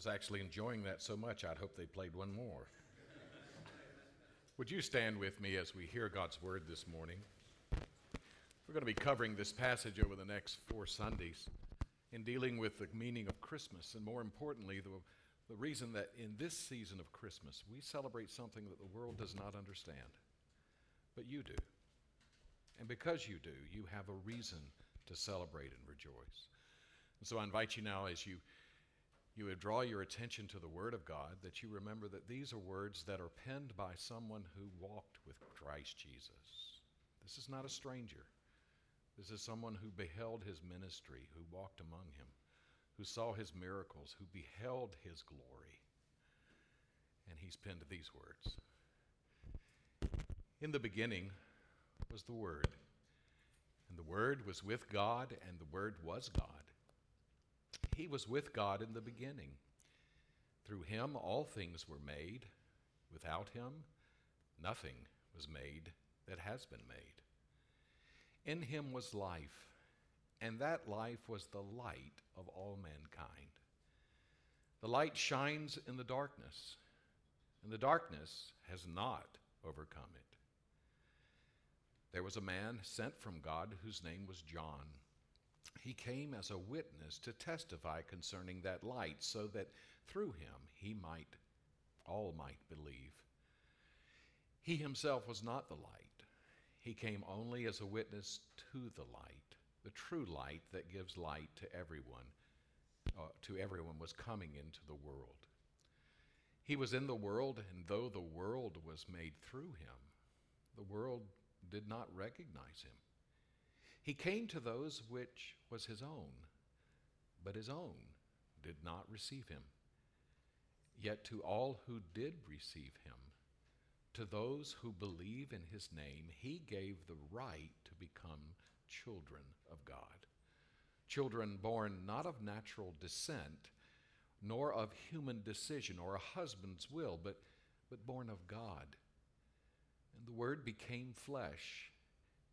was actually enjoying that so much, I'd hope they played one more. Would you stand with me as we hear God's word this morning? We're going to be covering this passage over the next four Sundays in dealing with the meaning of Christmas, and more importantly, the, the reason that in this season of Christmas we celebrate something that the world does not understand. But you do. And because you do, you have a reason to celebrate and rejoice. And so I invite you now as you you would draw your attention to the Word of God, that you remember that these are words that are penned by someone who walked with Christ Jesus. This is not a stranger. This is someone who beheld his ministry, who walked among him, who saw his miracles, who beheld his glory. And he's penned these words In the beginning was the Word, and the Word was with God, and the Word was God. He was with God in the beginning. Through him all things were made. Without him, nothing was made that has been made. In him was life, and that life was the light of all mankind. The light shines in the darkness, and the darkness has not overcome it. There was a man sent from God whose name was John. He came as a witness to testify concerning that light, so that through him he might, all might believe. He himself was not the light he came only as a witness to the light, the true light that gives light to everyone. Uh, to everyone was coming into the world. He was in the world, and though the world was made through him, the world did not recognize him. He came to those which was his own, but his own did not receive him. Yet to all who did receive him, to those who believe in his name, he gave the right to become children of God. Children born not of natural descent, nor of human decision or a husband's will, but, but born of God. And the Word became flesh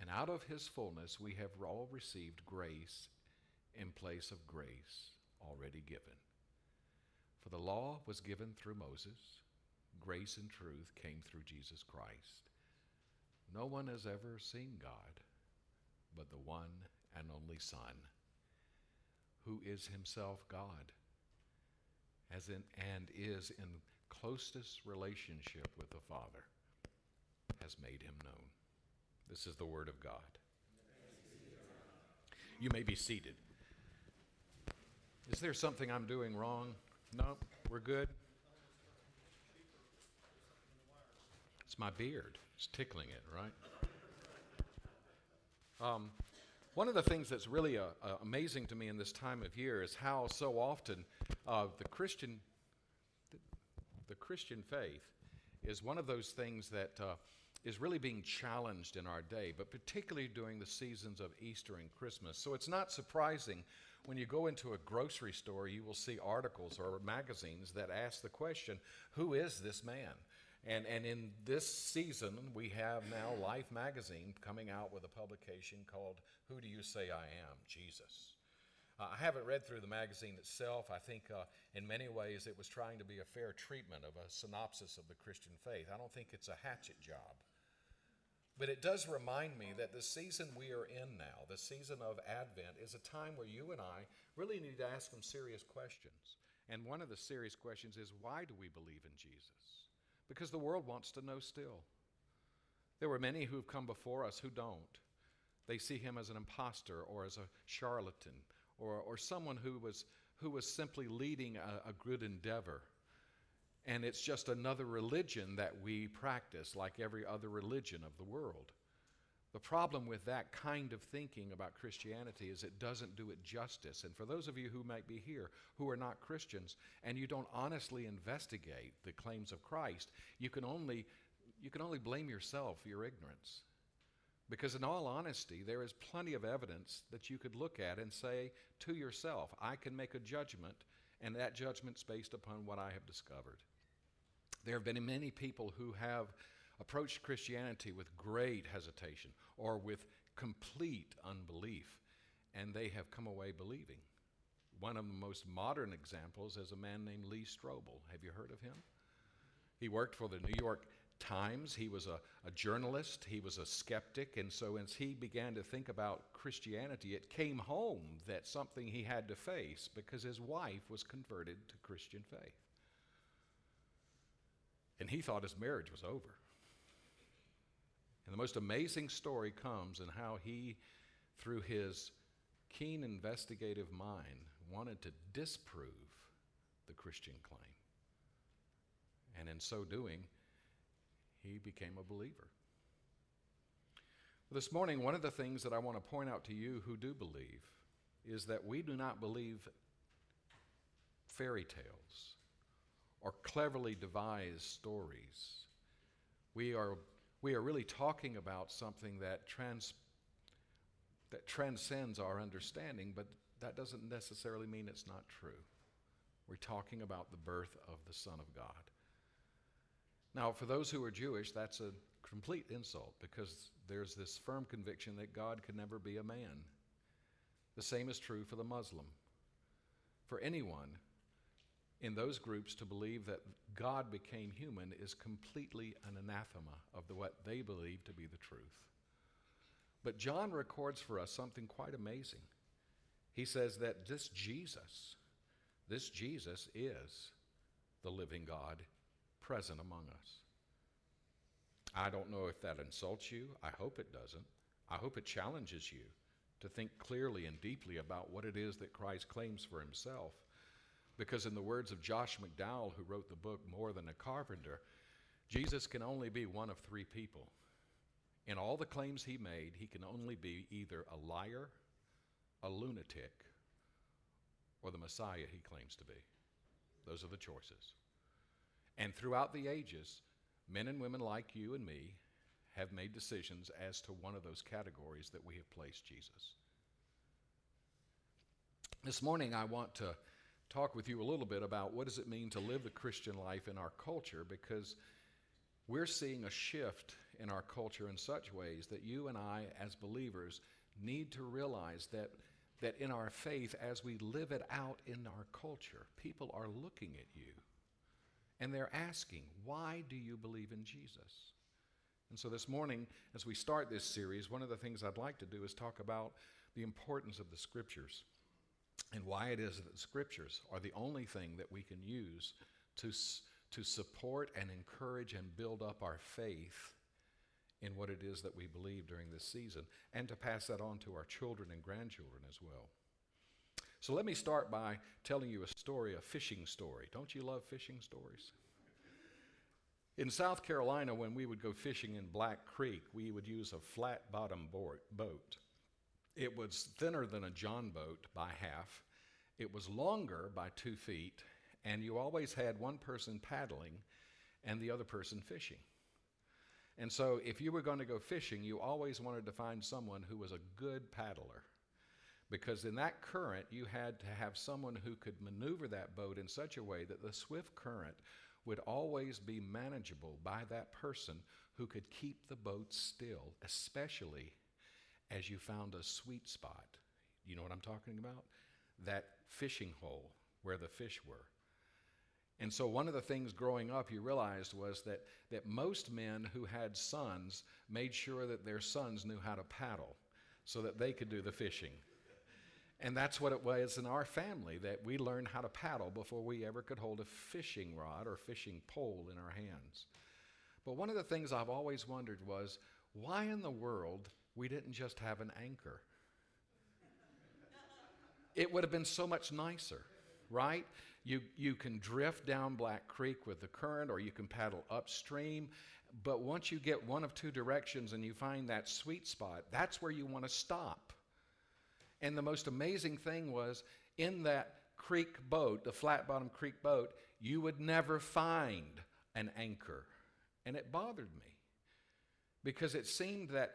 And out of his fullness we have all received grace in place of grace already given. For the law was given through Moses, grace and truth came through Jesus Christ. No one has ever seen God but the one and only Son, who is himself God as in, and is in closest relationship with the Father, has made him known. This is the Word of God. You may be seated. Is there something I'm doing wrong? No, we're good. It's my beard. It's tickling it, right? Um, one of the things that's really uh, uh, amazing to me in this time of year is how so often uh, the Christian, the, the, Christian faith, is one of those things that uh, is really being challenged in our day, but particularly during the seasons of Easter and Christmas. So it's not surprising when you go into a grocery store, you will see articles or magazines that ask the question, "Who is this man?" And, and in this season, we have now Life magazine coming out with a publication called Who Do You Say I Am? Jesus. Uh, I haven't read through the magazine itself. I think uh, in many ways it was trying to be a fair treatment of a synopsis of the Christian faith. I don't think it's a hatchet job. But it does remind me that the season we are in now, the season of Advent, is a time where you and I really need to ask some serious questions. And one of the serious questions is why do we believe in Jesus? because the world wants to know still. There were many who have come before us who don't. They see him as an impostor or as a charlatan or, or someone who was, who was simply leading a, a good endeavor. And it's just another religion that we practice like every other religion of the world. The problem with that kind of thinking about Christianity is it doesn't do it justice. And for those of you who might be here who are not Christians and you don't honestly investigate the claims of Christ, you can only, you can only blame yourself for your ignorance. Because, in all honesty, there is plenty of evidence that you could look at and say to yourself, I can make a judgment, and that judgment's based upon what I have discovered. There have been many people who have approached Christianity with great hesitation or with complete unbelief, and they have come away believing. One of the most modern examples is a man named Lee Strobel. Have you heard of him? He worked for the New York Times. He was a, a, journalist, he was a skeptic, and so as he began to think about Christianity, it came home that something he had to face because his wife was converted to Christian faith. And he thought his marriage was over. And the most amazing story comes in how he, through his keen investigative mind, wanted to disprove the Christian claim. And in so doing, he became a believer. This morning, one of the things that I want to point out to you who do believe is that we do not believe fairy tales or cleverly devised stories. We are we are really talking about something that, trans, that transcends our understanding, but that doesn't necessarily mean it's not true. We're talking about the birth of the Son of God. Now, for those who are Jewish, that's a complete insult because there's this firm conviction that God could never be a man. The same is true for the Muslim. For anyone in those groups to believe that God became human is completely an anathema of the, what they believe to be the truth. But John records for us something quite amazing. He says that this Jesus, this Jesus is the living God present among us. I don't know if that insults you. I hope it doesn't. I hope it challenges you to think clearly and deeply about what it is that Christ claims for himself because, in the words of Josh McDowell, who wrote the book More Than a Carpenter, Jesus can only be one of three people. In all the claims he made, he can only be either a liar, a lunatic, or the Messiah he claims to be. Those are the choices. And throughout the ages, men and women like you and me have made decisions as to one of those categories that we have placed Jesus. This morning, I want to talk with you a little bit about what does it mean to live the Christian life in our culture because we're seeing a shift in our culture in such ways that you and I as believers need to realize that that in our faith as we live it out in our culture people are looking at you and they're asking why do you believe in Jesus? And so this morning as we start this series one of the things I'd like to do is talk about the importance of the scriptures and why it is that scriptures are the only thing that we can use to, to support and encourage and build up our faith in what it is that we believe during this season, and to pass that on to our children and grandchildren as well. So let me start by telling you a story, a fishing story. Don't you love fishing stories? In South Carolina, when we would go fishing in Black Creek, we would use a flat bottom boat. It was thinner than a John boat by half. It was longer by two feet, and you always had one person paddling and the other person fishing. And so, if you were going to go fishing, you always wanted to find someone who was a good paddler. Because in that current, you had to have someone who could maneuver that boat in such a way that the swift current would always be manageable by that person who could keep the boat still, especially as you found a sweet spot. You know what I'm talking about? That fishing hole where the fish were. And so, one of the things growing up you realized was that, that most men who had sons made sure that their sons knew how to paddle so that they could do the fishing. And that's what it was in our family that we learned how to paddle before we ever could hold a fishing rod or fishing pole in our hands. But one of the things I've always wondered was why in the world we didn't just have an anchor. it would have been so much nicer, right? You, you can drift down Black Creek with the current, or you can paddle upstream. But once you get one of two directions and you find that sweet spot, that's where you want to stop. And the most amazing thing was in that creek boat, the flat bottom creek boat, you would never find an anchor. And it bothered me because it seemed that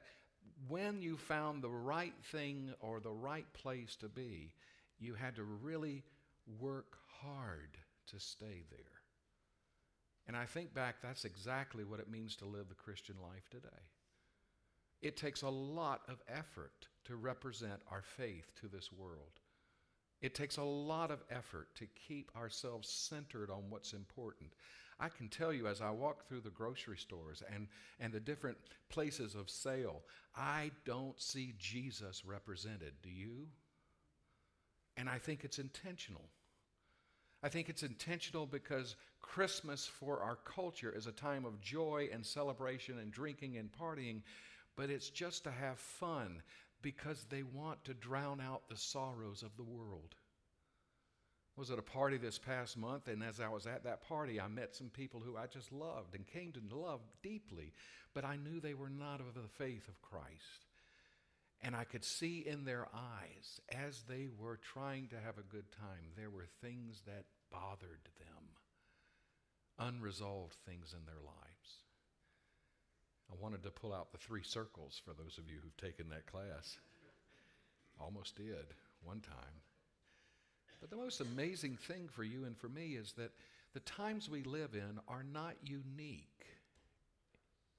when you found the right thing or the right place to be, you had to really work hard to stay there. And I think back, that's exactly what it means to live the Christian life today. It takes a lot of effort to represent our faith to this world. It takes a lot of effort to keep ourselves centered on what's important. I can tell you as I walk through the grocery stores and, and the different places of sale, I don't see Jesus represented. Do you? And I think it's intentional. I think it's intentional because Christmas for our culture is a time of joy and celebration and drinking and partying, but it's just to have fun because they want to drown out the sorrows of the world was at a party this past month, and as I was at that party, I met some people who I just loved and came to love deeply, but I knew they were not of the faith of Christ. And I could see in their eyes, as they were trying to have a good time, there were things that bothered them, unresolved things in their lives. I wanted to pull out the three circles for those of you who've taken that class. Almost did one time. But the most amazing thing for you and for me is that the times we live in are not unique.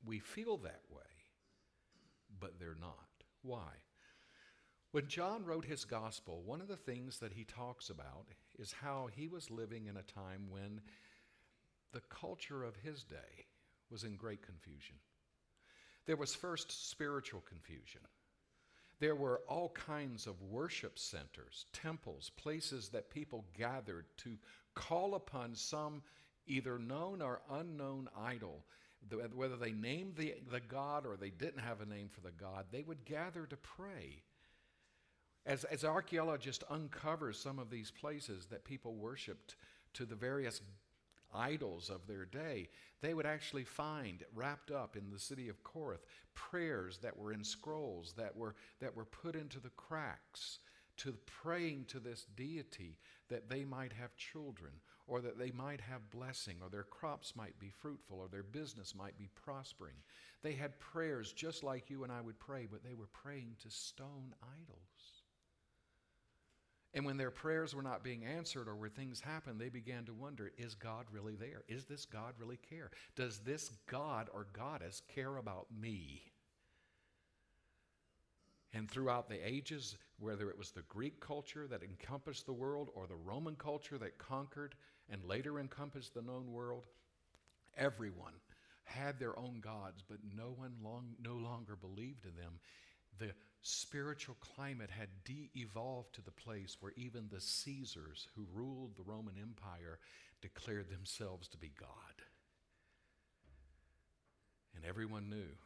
We feel that way, but they're not. Why? When John wrote his gospel, one of the things that he talks about is how he was living in a time when the culture of his day was in great confusion. There was first spiritual confusion. There were all kinds of worship centers, temples, places that people gathered to call upon some either known or unknown idol. Whether they named the, the God or they didn't have a name for the God, they would gather to pray. As, as archaeologists uncover some of these places that people worshiped to the various idols of their day, they would actually find wrapped up in the city of Corinth prayers that were in scrolls that were, that were put into the cracks to praying to this deity that they might have children or that they might have blessing or their crops might be fruitful or their business might be prospering. They had prayers just like you and I would pray, but they were praying to stone idols. And when their prayers were not being answered or where things happened, they began to wonder is God really there? Is this God really care? Does this God or goddess care about me? And throughout the ages, whether it was the Greek culture that encompassed the world or the Roman culture that conquered and later encompassed the known world, everyone had their own gods, but no one long, no longer believed in them. The spiritual climate had de evolved to the place where even the Caesars who ruled the Roman Empire declared themselves to be God. And everyone knew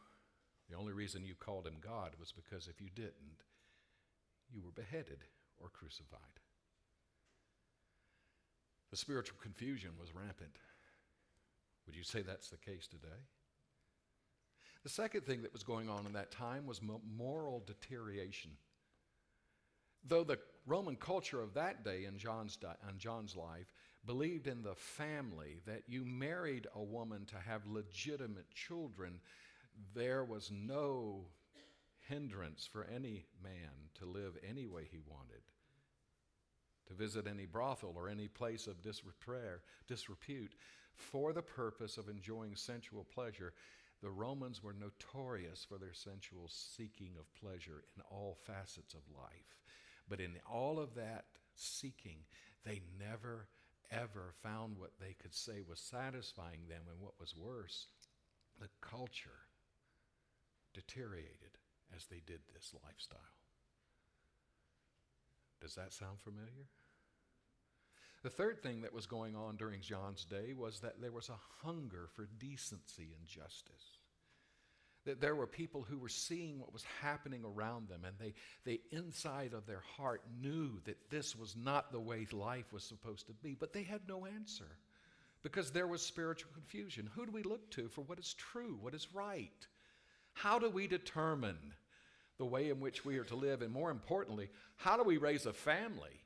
the only reason you called him God was because if you didn't, you were beheaded or crucified. The spiritual confusion was rampant. Would you say that's the case today? The second thing that was going on in that time was moral deterioration. Though the Roman culture of that day in John's, in John's life believed in the family, that you married a woman to have legitimate children, there was no hindrance for any man to live any way he wanted, to visit any brothel or any place of disrepute for the purpose of enjoying sensual pleasure. The Romans were notorious for their sensual seeking of pleasure in all facets of life. But in all of that seeking, they never, ever found what they could say was satisfying them. And what was worse, the culture deteriorated as they did this lifestyle. Does that sound familiar? The third thing that was going on during John's day was that there was a hunger for decency and justice. That there were people who were seeing what was happening around them, and they, they inside of their heart knew that this was not the way life was supposed to be, but they had no answer because there was spiritual confusion. Who do we look to for what is true, what is right? How do we determine the way in which we are to live? And more importantly, how do we raise a family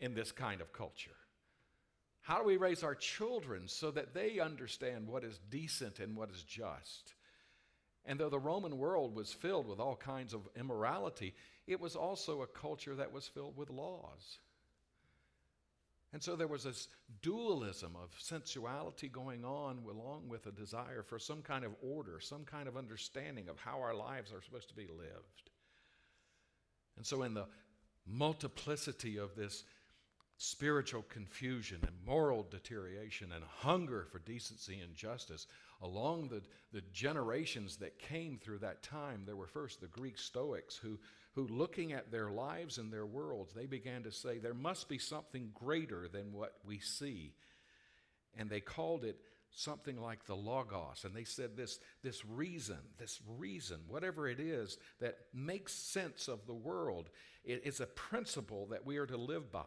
in this kind of culture? How do we raise our children so that they understand what is decent and what is just? And though the Roman world was filled with all kinds of immorality, it was also a culture that was filled with laws. And so there was this dualism of sensuality going on along with a desire for some kind of order, some kind of understanding of how our lives are supposed to be lived. And so, in the multiplicity of this spiritual confusion and moral deterioration and hunger for decency and justice, along the, the generations that came through that time, there were first the Greek Stoics who who, looking at their lives and their worlds, they began to say, there must be something greater than what we see. And they called it something like the Logos. And they said this, this reason, this reason, whatever it is that makes sense of the world, it is a principle that we are to live by.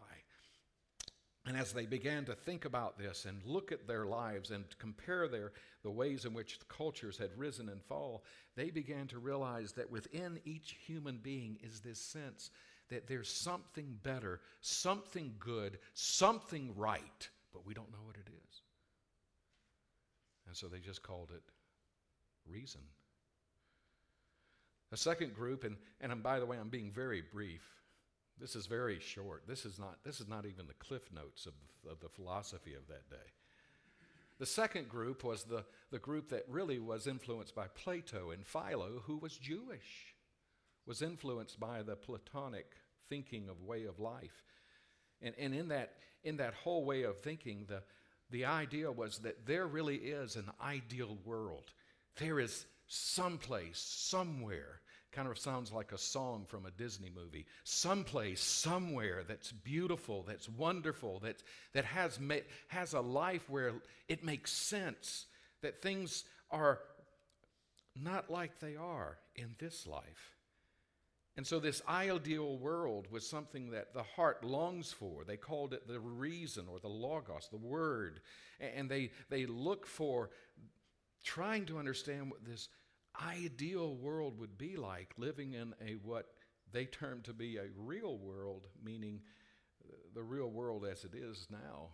And as they began to think about this and look at their lives and compare their, the ways in which the cultures had risen and fall, they began to realize that within each human being is this sense that there's something better, something good, something right, but we don't know what it is. And so they just called it reason. A second group, and, and by the way, I'm being very brief this is very short. This is not, this is not even the cliff notes of the, of the philosophy of that day. The second group was the, the group that really was influenced by Plato and Philo, who was Jewish, was influenced by the Platonic thinking of way of life. And, and in, that, in that whole way of thinking, the, the idea was that there really is an ideal world. There is someplace, somewhere, kind of sounds like a song from a Disney movie. Someplace, somewhere that's beautiful, that's wonderful, that, that has, has a life where it makes sense, that things are not like they are in this life. And so, this ideal world was something that the heart longs for. They called it the reason or the logos, the word. And they, they look for trying to understand what this ideal world would be like living in a what they term to be a real world, meaning the real world as it is now,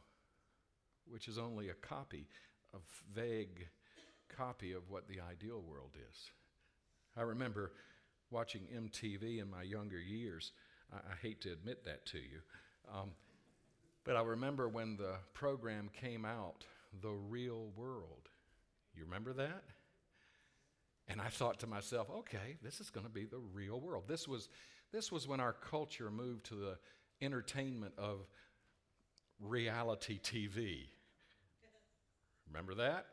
which is only a copy, a vague copy of what the ideal world is. I remember watching MTV in my younger years. I, I hate to admit that to you. Um, but I remember when the program came out, The Real World. You remember that? And I thought to myself, okay, this is going to be the real world. This was, this was when our culture moved to the entertainment of reality TV. Remember that?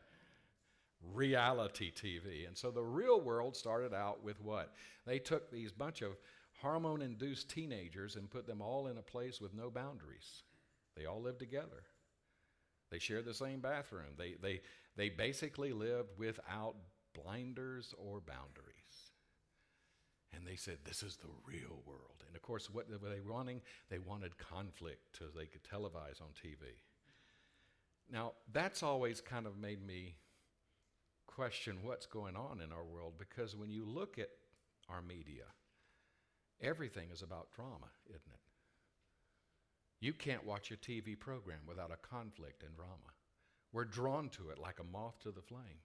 Reality TV. And so the real world started out with what? They took these bunch of hormone induced teenagers and put them all in a place with no boundaries. They all lived together. They shared the same bathroom. They, they, they basically lived without blinders or boundaries. And they said, This is the real world. And of course, what were they wanting? They wanted conflict so they could televise on TV. Now, that's always kind of made me question what's going on in our world because when you look at our media, everything is about drama, isn't it? You can't watch a TV program without a conflict and drama. We're drawn to it like a moth to the flame.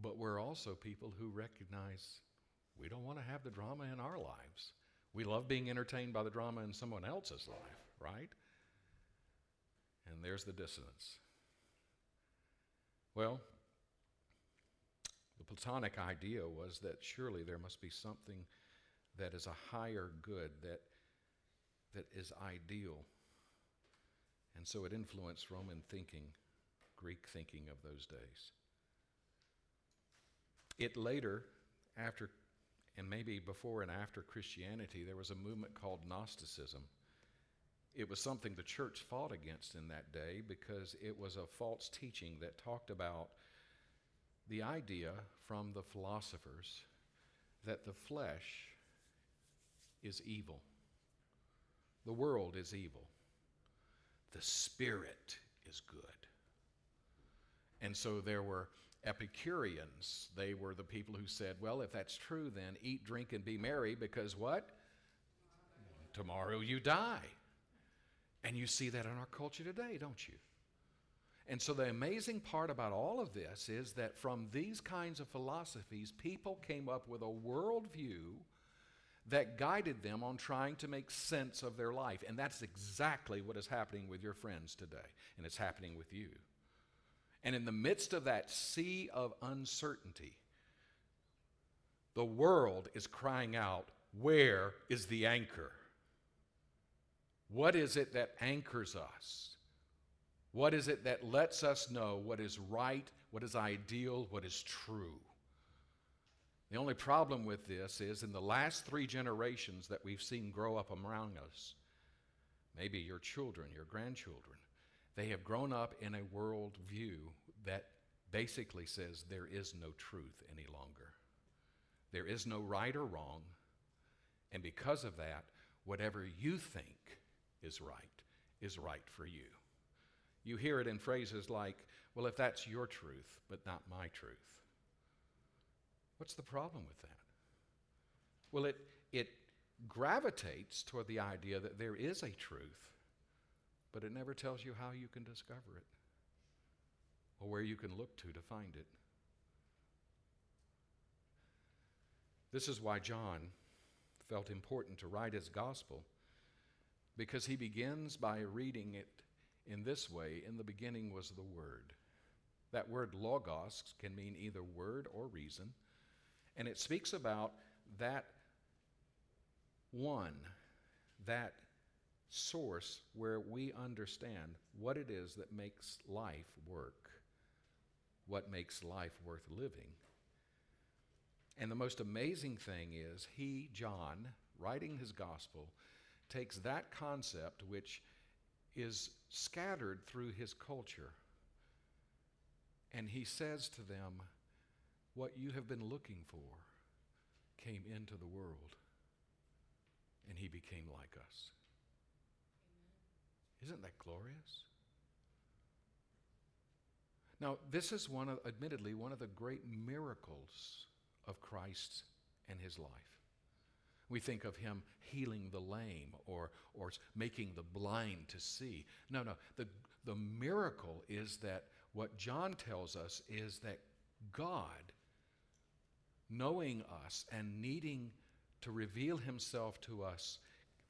But we're also people who recognize we don't want to have the drama in our lives. We love being entertained by the drama in someone else's life, right? And there's the dissonance. Well, the Platonic idea was that surely there must be something that is a higher good, that, that is ideal. And so it influenced Roman thinking, Greek thinking of those days. It later, after, and maybe before and after Christianity, there was a movement called Gnosticism. It was something the church fought against in that day because it was a false teaching that talked about the idea from the philosophers that the flesh is evil, the world is evil, the spirit is good. And so there were Epicureans. They were the people who said, well, if that's true, then eat, drink, and be merry because what? Tomorrow you die. And you see that in our culture today, don't you? And so the amazing part about all of this is that from these kinds of philosophies, people came up with a worldview that guided them on trying to make sense of their life. And that's exactly what is happening with your friends today, and it's happening with you. And in the midst of that sea of uncertainty, the world is crying out, Where is the anchor? What is it that anchors us? What is it that lets us know what is right, what is ideal, what is true? The only problem with this is in the last three generations that we've seen grow up around us, maybe your children, your grandchildren, they have grown up in a worldview that basically says there is no truth any longer. There is no right or wrong. And because of that, whatever you think is right is right for you. You hear it in phrases like, well, if that's your truth, but not my truth. What's the problem with that? Well, it, it gravitates toward the idea that there is a truth, but it never tells you how you can discover it or where you can look to to find it. This is why John felt important to write his gospel, because he begins by reading it in this way In the beginning was the Word. That word logos can mean either word or reason, and it speaks about that one, that source where we understand what it is that makes life work, what makes life worth living. And the most amazing thing is, he, John, writing his gospel, takes that concept which is scattered through his culture. And he says to them, What you have been looking for came into the world, and he became like us. Isn't that glorious? Now, this is one of, admittedly, one of the great miracles of Christ and his life. We think of him healing the lame or, or making the blind to see. No, no. The, the miracle is that what John tells us is that God, knowing us and needing to reveal himself to us,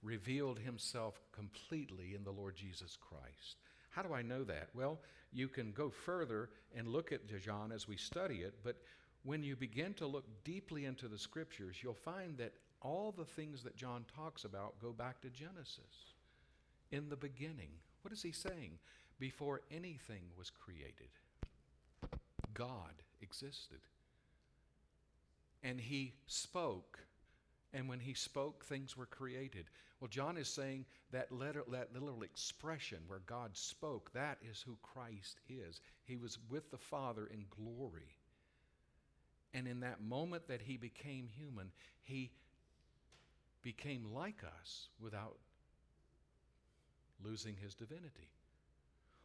revealed himself completely in the Lord Jesus Christ. How do I know that? Well, you can go further and look at John as we study it, but when you begin to look deeply into the scriptures, you'll find that all the things that John talks about go back to Genesis. In the beginning, what is he saying? Before anything was created, God existed. And he spoke, and when he spoke, things were created. Well, John is saying that, letter, that little expression where God spoke, that is who Christ is. He was with the Father in glory. And in that moment that he became human, he became like us without losing his divinity.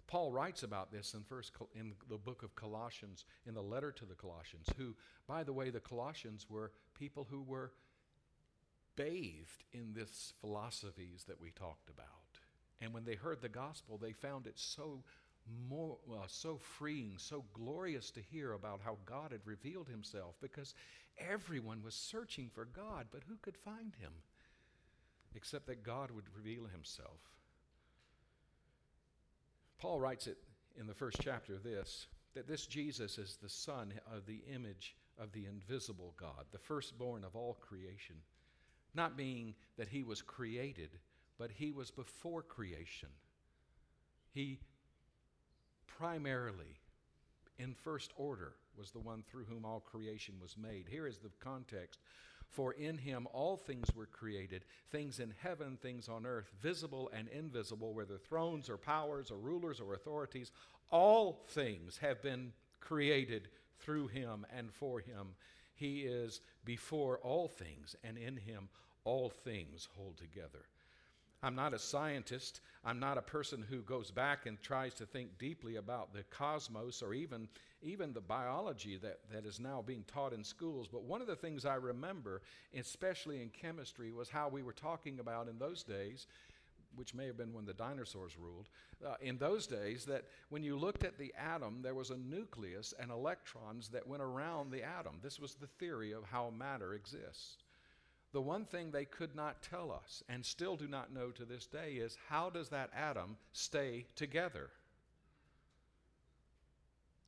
Paul writes about this in, first, in the book of Colossians, in the letter to the Colossians, who, by the way, the Colossians were people who were bathed in these philosophies that we talked about. And when they heard the gospel, they found it so more, uh, so freeing, so glorious to hear about how God had revealed himself because everyone was searching for God, but who could find him? Except that God would reveal himself. Paul writes it in the first chapter of this that this Jesus is the Son of the image of the invisible God, the firstborn of all creation. Not being that he was created, but he was before creation. He primarily, in first order, was the one through whom all creation was made. Here is the context. For in him all things were created, things in heaven, things on earth, visible and invisible, whether thrones or powers or rulers or authorities, all things have been created through him and for him. He is before all things, and in him all things hold together. I'm not a scientist. I'm not a person who goes back and tries to think deeply about the cosmos or even, even the biology that, that is now being taught in schools. But one of the things I remember, especially in chemistry, was how we were talking about in those days which may have been when the dinosaurs ruled, uh, in those days, that when you looked at the atom, there was a nucleus and electrons that went around the atom. This was the theory of how matter exists. The one thing they could not tell us, and still do not know to this day, is how does that atom stay together?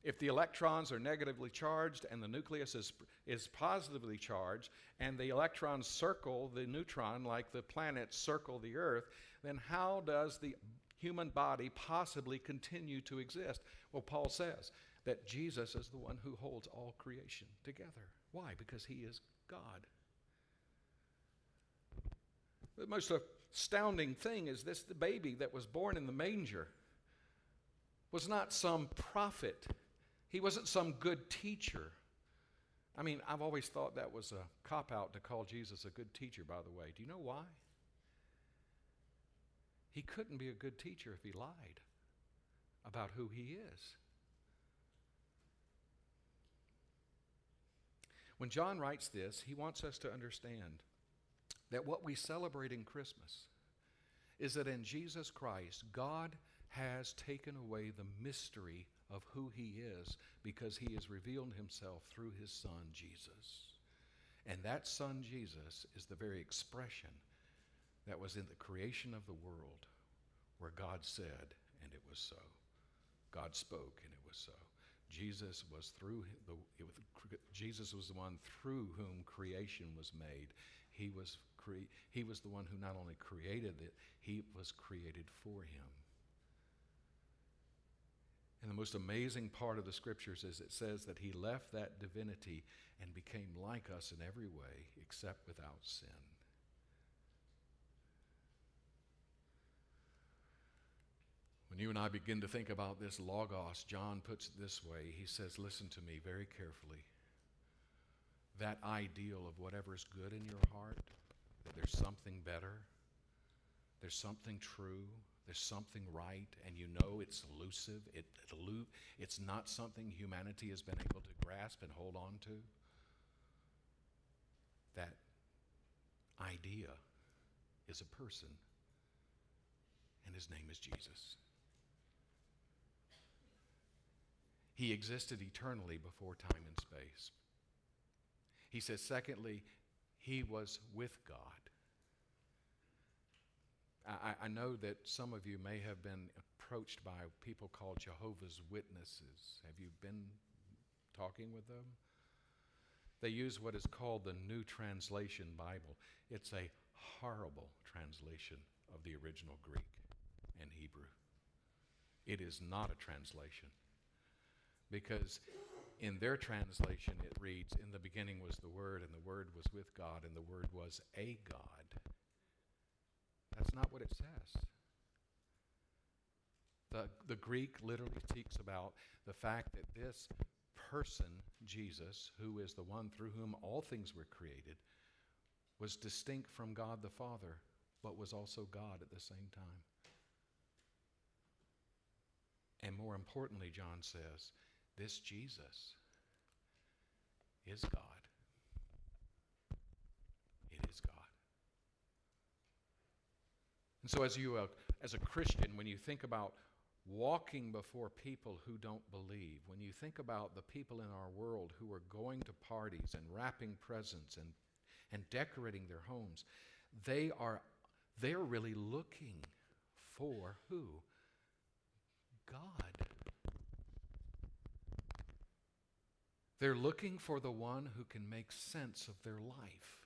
If the electrons are negatively charged and the nucleus is, is positively charged, and the electrons circle the neutron like the planets circle the Earth, then how does the human body possibly continue to exist? Well, Paul says that Jesus is the one who holds all creation together. Why? Because he is God. The most astounding thing is this the baby that was born in the manger was not some prophet, he wasn't some good teacher. I mean, I've always thought that was a cop out to call Jesus a good teacher, by the way. Do you know why? He couldn't be a good teacher if he lied about who he is. When John writes this, he wants us to understand that what we celebrate in Christmas is that in Jesus Christ, God has taken away the mystery of who He is because He has revealed Himself through His Son, Jesus. And that Son, Jesus, is the very expression that was in the creation of the world where God said, and it was so. God spoke, and it was so. Jesus was through the was, Jesus was the one through whom creation was made. He was cre- he was the one who not only created it, he was created for him. And the most amazing part of the scriptures is it says that he left that divinity and became like us in every way except without sin. When you and I begin to think about this Logos, John puts it this way. He says, Listen to me very carefully. That ideal of whatever is good in your heart, that there's something better, there's something true, there's something right, and you know it's elusive, it, it it's not something humanity has been able to grasp and hold on to. That idea is a person, and his name is Jesus. He existed eternally before time and space. He says, secondly, he was with God. I, I, know that some of you may have been approached by people called Jehovah's Witnesses. Have you been talking with them? They use what is called the New Translation Bible. It's a horrible translation of the original Greek and Hebrew. It is not a translation because in their translation it reads, In the beginning was the Word, and the Word was with God, and the Word was a God. That's not what it says. The, the Greek literally speaks about the fact that this person, Jesus, who is the one through whom all things were created, was distinct from God the Father, but was also God at the same time. And more importantly, John says, this Jesus is God. It is God. And so, as you, uh, as a Christian, when you think about walking before people who don't believe, when you think about the people in our world who are going to parties and wrapping presents and, and decorating their homes, they are they're really looking for who? God. They're looking for the one who can make sense of their life.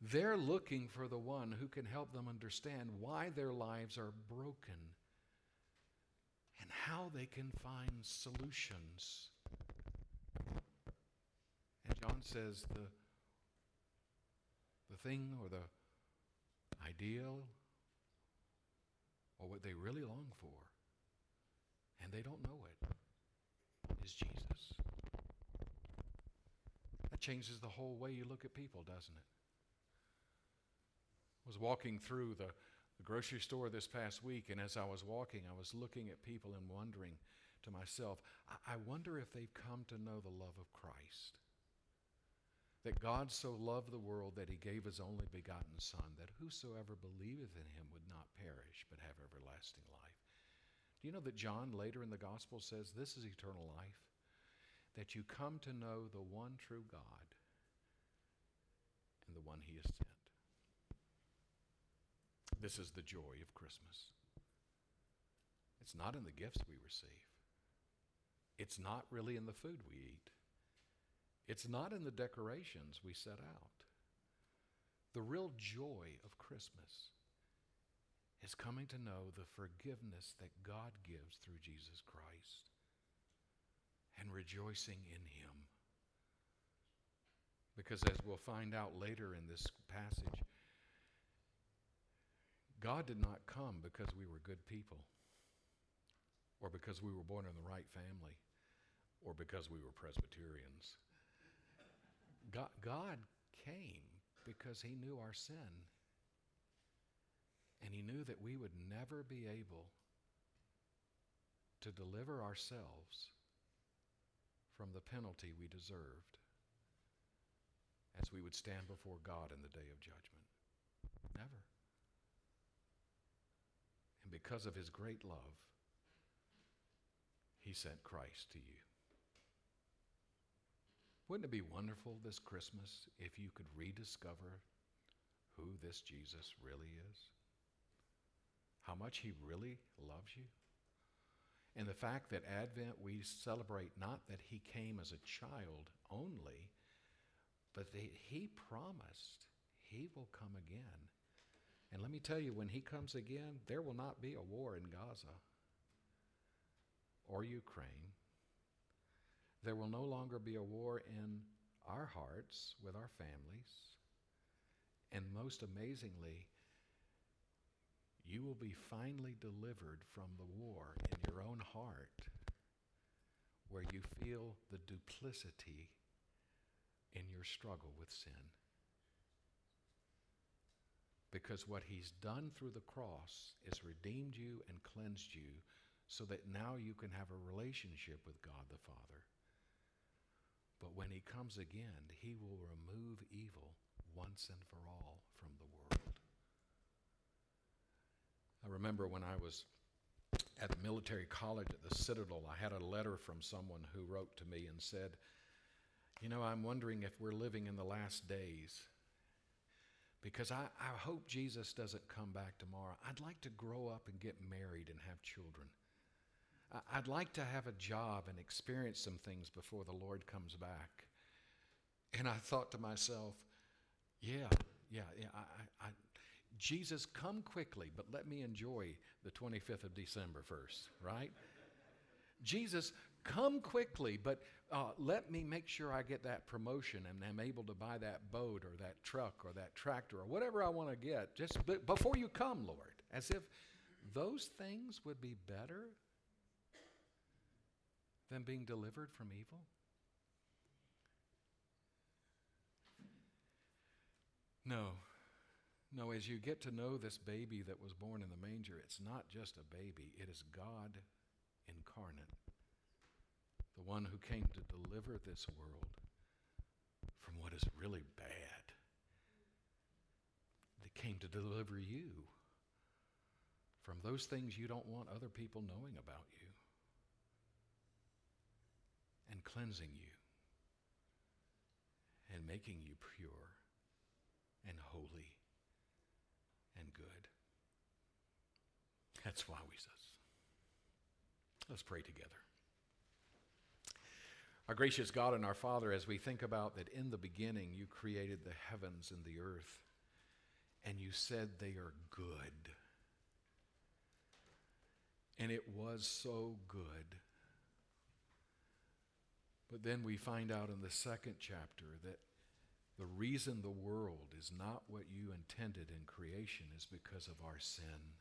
They're looking for the one who can help them understand why their lives are broken and how they can find solutions. And John says the, the thing or the ideal or what they really long for, and they don't know it, is Jesus. That changes the whole way you look at people, doesn't it? Was walking through the, the grocery store this past week, and as I was walking, I was looking at people and wondering to myself, I, I wonder if they've come to know the love of Christ. That God so loved the world that he gave his only begotten Son, that whosoever believeth in him would not perish, but have everlasting life. Do you know that John later in the gospel says this is eternal life? That you come to know the one true God and the one he has sent. This is the joy of Christmas. It's not in the gifts we receive. It's not really in the food we eat. It's not in the decorations we set out. The real joy of Christmas is coming to know the forgiveness that God gives through Jesus Christ and rejoicing in Him. Because as we'll find out later in this passage, God did not come because we were good people or because we were born in the right family or because we were Presbyterians. God, God came because he knew our sin. And he knew that we would never be able to deliver ourselves from the penalty we deserved as we would stand before God in the day of judgment. Never. Because of his great love, he sent Christ to you. Wouldn't it be wonderful this Christmas if you could rediscover who this Jesus really is? How much he really loves you? And the fact that Advent we celebrate not that he came as a child only, but that he promised he will come again. And let me tell you, when he comes again, there will not be a war in Gaza or Ukraine there will no longer be a war in our hearts with our families. And most amazingly, you will be finally delivered from the war in your own heart where you feel the duplicity in your struggle with sin. Because what he's done through the cross is redeemed you and cleansed you so that now you can have a relationship with God the Father. But when he comes again, he will remove evil once and for all from the world. I remember when I was at the military college at the Citadel, I had a letter from someone who wrote to me and said, You know, I'm wondering if we're living in the last days. Because I, I hope Jesus doesn't come back tomorrow. I'd like to grow up and get married and have children. I'd like to have a job and experience some things before the Lord comes back. And I thought to myself, yeah, yeah, yeah. I, I, Jesus, come quickly, but let me enjoy the 25th of December first, right? Jesus, come quickly, but uh, let me make sure I get that promotion and I'm able to buy that boat or that truck or that tractor or whatever I want to get just b- before you come, Lord. As if those things would be better than being delivered from evil? No. No, as you get to know this baby that was born in the manger, it's not just a baby, it is God incarnate, the one who came to deliver this world from what is really bad, that came to deliver you from those things you don't want other people knowing about you and cleansing you and making you pure and holy and good. That's why we says. Let's pray together. Our gracious God and our Father, as we think about that in the beginning you created the heavens and the earth, and you said they are good. And it was so good but then we find out in the second chapter that the reason the world is not what you intended in creation is because of our sin.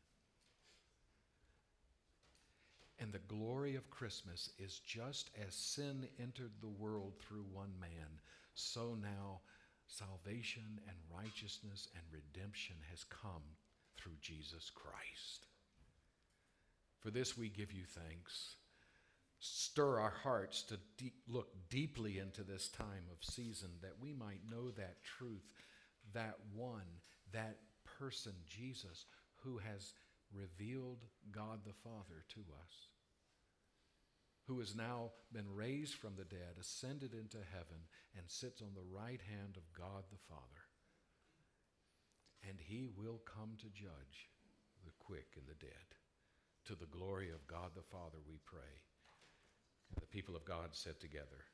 And the glory of Christmas is just as sin entered the world through one man, so now salvation and righteousness and redemption has come through Jesus Christ. For this we give you thanks. Stir our hearts to look deeply into this time of season that we might know that truth, that one, that person, Jesus, who has revealed God the Father to us, who has now been raised from the dead, ascended into heaven, and sits on the right hand of God the Father. And he will come to judge the quick and the dead. To the glory of God the Father, we pray. And the people of God said together,